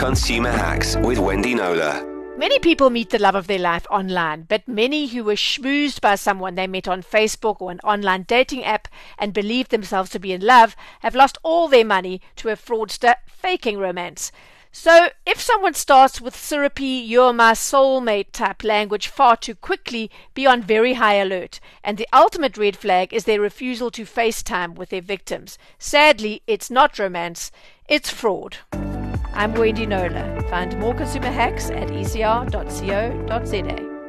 Consumer Hacks with Wendy Knowler. Many people meet the love of their life online, but many who were schmoozed by someone they met on Facebook or an online dating app and believed themselves to be in love have lost all their money to a fraudster faking romance. So, if someone starts with syrupy, you're my soulmate type language far too quickly, be on very high alert. And the ultimate red flag is their refusal to FaceTime with their victims. Sadly, it's not romance, it's fraud. I'm Wendy Knowler. Find more consumer hacks at ecr.co.za.